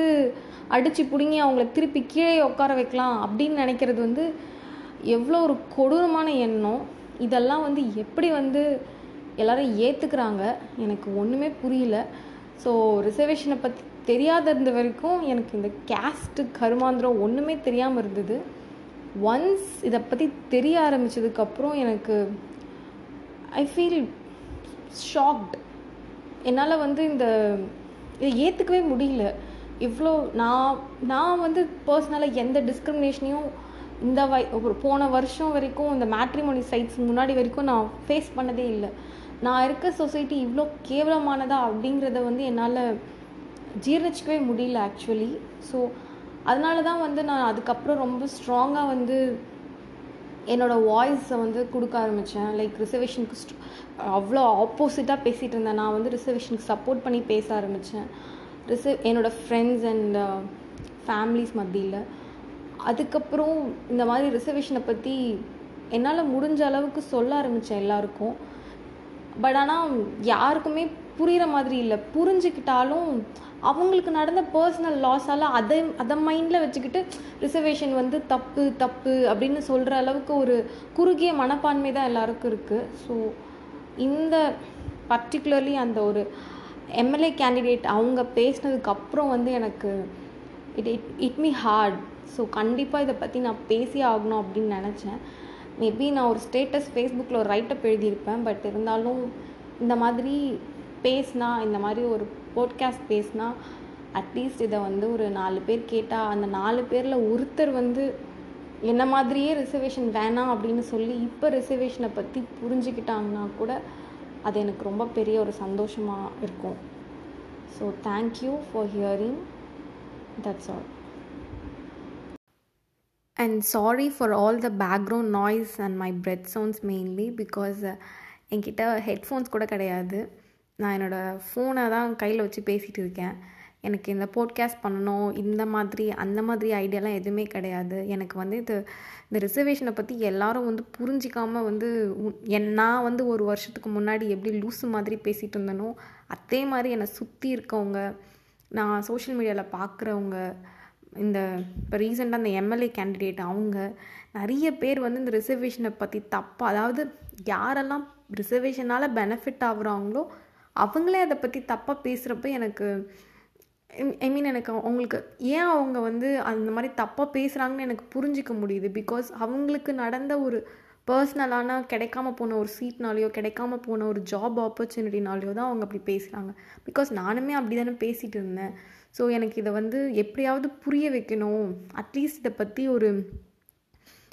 A: அடித்து பிடுங்கி அவங்கள திருப்பி கீழே உட்கார வைக்கலாம் அப்படின்னு நினைக்கிறது வந்து எவ்வளோ ஒரு கொடூரமான எண்ணம். இதெல்லாம் வந்து எப்படி வந்து எல்லோரும் ஏற்றுக்கிறாங்க எனக்கு ஒன்றுமே புரியல. ஸோ ரிசர்வேஷனை பற்றி தெரியாத இருந்த வரைக்கும் எனக்கு இந்த கேஸ்ட்டு கருமாந்திரம் ஒன்றுமே தெரியாமல் இருந்தது. ஒன்ஸ் இதை பற்றி தெரிய ஆரம்பித்ததுக்கப்புறம் எனக்கு ஐ ஃபீல் ஷாக்ட் என்னால் வந்து இந்த இதை ஏற்றுக்கவே முடியல. இவ்வளோ நான் நான் வந்து பர்சனலாக எந்த டிஸ்கிரிமினேஷனையும் இந்த வை ஒரு போன வருஷம் வரைக்கும் இந்த மேட்ரிமோனி சைட்ஸ் முன்னாடி வரைக்கும் நான் ஃபேஸ் பண்ணதே இல்லை. நான் இருக்க சொசைட்டி இவ்வளோ கேவலமானதா அப்படிங்கிறத வந்து என்னால் ஜீர்ணிச்சிக்கவே முடியல ஆக்சுவலி ஸோ அதனால தான் வந்து நான் அதுக்கப்புறம் ரொம்ப ஸ்ட்ராங்காக வந்து என்னோடய வாய்ஸை வந்து கொடுக்க ஆரம்பித்தேன் லைக் ரிசர்வேஷனுக்கு அவ்வளோ ஆப்போசிட்டாக பேசிகிட்டு இருந்தேன். நான் வந்து ரிசர்வேஷனுக்கு சப்போர்ட் பண்ணி பேச ஆரம்பித்தேன் ரிசர்வ் என்னோடய ஃப்ரெண்ட்ஸ் அண்ட் ஃபேமிலிஸ் uh, மத்தியில். அதுக்கப்புறம் இந்த மாதிரி ரிசர்வேஷனை பற்றி என்னால் முடிஞ்ச அளவுக்கு சொல்ல ஆரம்பித்தேன் எல்லாருக்கும். பட் ஆனால் யாருக்குமே புரிகிற மாதிரி இல்லை. புரிஞ்சுக்கிட்டாலும் அவங்களுக்கு நடந்த பர்சனல் லாஸால் அதை அதை மைண்டில் வச்சுக்கிட்டு ரிசர்வேஷன் வந்து தப்பு தப்பு அப்படின்னு சொல்கிற அளவுக்கு ஒரு குறுகிய மனப்பான்மை தான் எல்லாருக்கும் இருக்குது ஸோ இந்த பர்டிகுலர்லி அந்த ஒரு எம்எல்ஏ கேண்டிடேட் அவங்க பேசினதுக்கப்புறம் வந்து எனக்கு it it it me hard so கண்டிப்பாக இதை பற்றி நான் பேசி ஆகணும் அப்படின்னு நினச்சேன். மேபி நான் ஒரு ஸ்டேட்டஸ் ஃபேஸ்புக்கில் ஒரு ரைட்டப் எழுதியிருப்பேன். பட் இருந்தாலும் இந்த மாதிரி பேசினா இந்த மாதிரி ஒரு போட்காஸ்ட் பேசினா அட்லீஸ்ட் இதை வந்து ஒரு நாலு பேர் கேட்டால் அந்த நாலு பேரில் ஒருத்தர் வந்து என்ன மாதிரியே ரிசர்வேஷன் வேணாம் அப்படின்னு சொல்லி இப்போ ரிசர்வேஷனை பற்றி புரிஞ்சுக்கிட்டாங்கன்னா கூட அது எனக்கு ரொம்ப பெரிய ஒரு சந்தோஷமாக இருக்கும். So thank you for hearing that's all
B: and sorry for all the background noise and my breath sounds mainly because என்கிட்ட ஹெட்ஃபோன்ஸ் கூட கிடையாது. நான் என்னோடய ஃபோனை தான் கையில் வச்சு பேசிகிட்டு இருக்கேன். எனக்கு இந்த போட்காஸ்ட் பண்ணணும் இந்த மாதிரி அந்த மாதிரி ஐடியாலாம் எதுவுமே கிடையாது. எனக்கு வந்து இது இந்த ரிசர்வேஷனை பற்றி எல்லாரும் வந்து புரிஞ்சிக்காமல் வந்து என் நான் வந்து ஒரு வருஷத்துக்கு முன்னாடி எப்படி லூஸு மாதிரி பேசிகிட்டு இருந்தனோ அதே மாதிரி என்னை சுற்றி இருக்கவங்க நான் சோஷியல் மீடியாவில் பார்க்குறவங்க இந்த இப்போ ரீசெண்டாக அந்த எம்எல்ஏ கேண்டிடேட் அவங்க நிறைய பேர் வந்து இந்த ரிசர்வேஷனை பற்றி தப்பாக அதாவது யாரெல்லாம் ரிசர்வேஷனால் பெனிஃபிட் ஆகுறாங்களோ அவங்களே அதை பற்றி தப்பாக பேசுகிறப்ப எனக்கு ஐ மீன் எனக்கு அவங்களுக்கு ஏன் அவங்க வந்து அந்த மாதிரி தப்பாக பேசுகிறாங்கன்னு எனக்கு புரிஞ்சிக்க முடியுது? பிகாஸ் அவங்களுக்கு நடந்த ஒரு பர்சனலான கிடைக்காம போன ஒரு சீட்னாலேயோ கிடைக்காம போன ஒரு ஜாப் ஆப்பர்ச்சுனிட்டினாலேயோ தான் அவங்க அப்படி பேசுகிறாங்க பிகாஸ் நானுமே அப்படி தானே பேசிகிட்டு இருந்தேன். ஸோ எனக்கு இதை வந்து எப்படியாவது புரிய வைக்கணும். அட்லீஸ்ட் இதை பற்றி ஒரு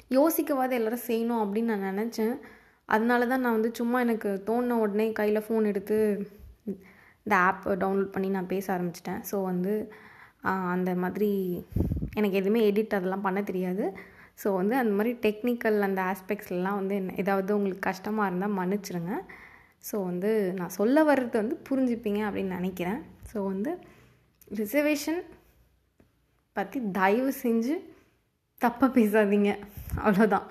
B: யோசிக்கவாது எல்லோரும் செய்யணும் அப்படின்னு நான் நினச்சேன். அதனால தான் நான் வந்து சும்மா எனக்கு தோணின உடனே கையில் ஃபோன் எடுத்து இந்த ஆப் டவுன்லோட் பண்ணி நான் பேச ஆரம்பிச்சிட்டேன். ஸோ வந்து அந்த மாதிரி எனக்கு எதுவுமே எடிட் அதெல்லாம் பண்ண தெரியாது. ஸோ வந்து அந்த மாதிரி டெக்னிக்கல் அந்த ஆஸ்பெக்ட்ஸ்லாம் வந்து என்ன ஏதாவது உங்களுக்கு கஷ்டமாக இருந்தால் மன்னிச்சிருங்க. ஸோ வந்து நான் சொல்ல வர்றது வந்து புரிஞ்சுப்பீங்க அப்படின்னு நினைக்கிறேன். ஸோ வந்து ரிசர்வேஷன் பற்றி தயவு செஞ்சு தப்பாக பேசாதீங்க. அவ்வளோதான்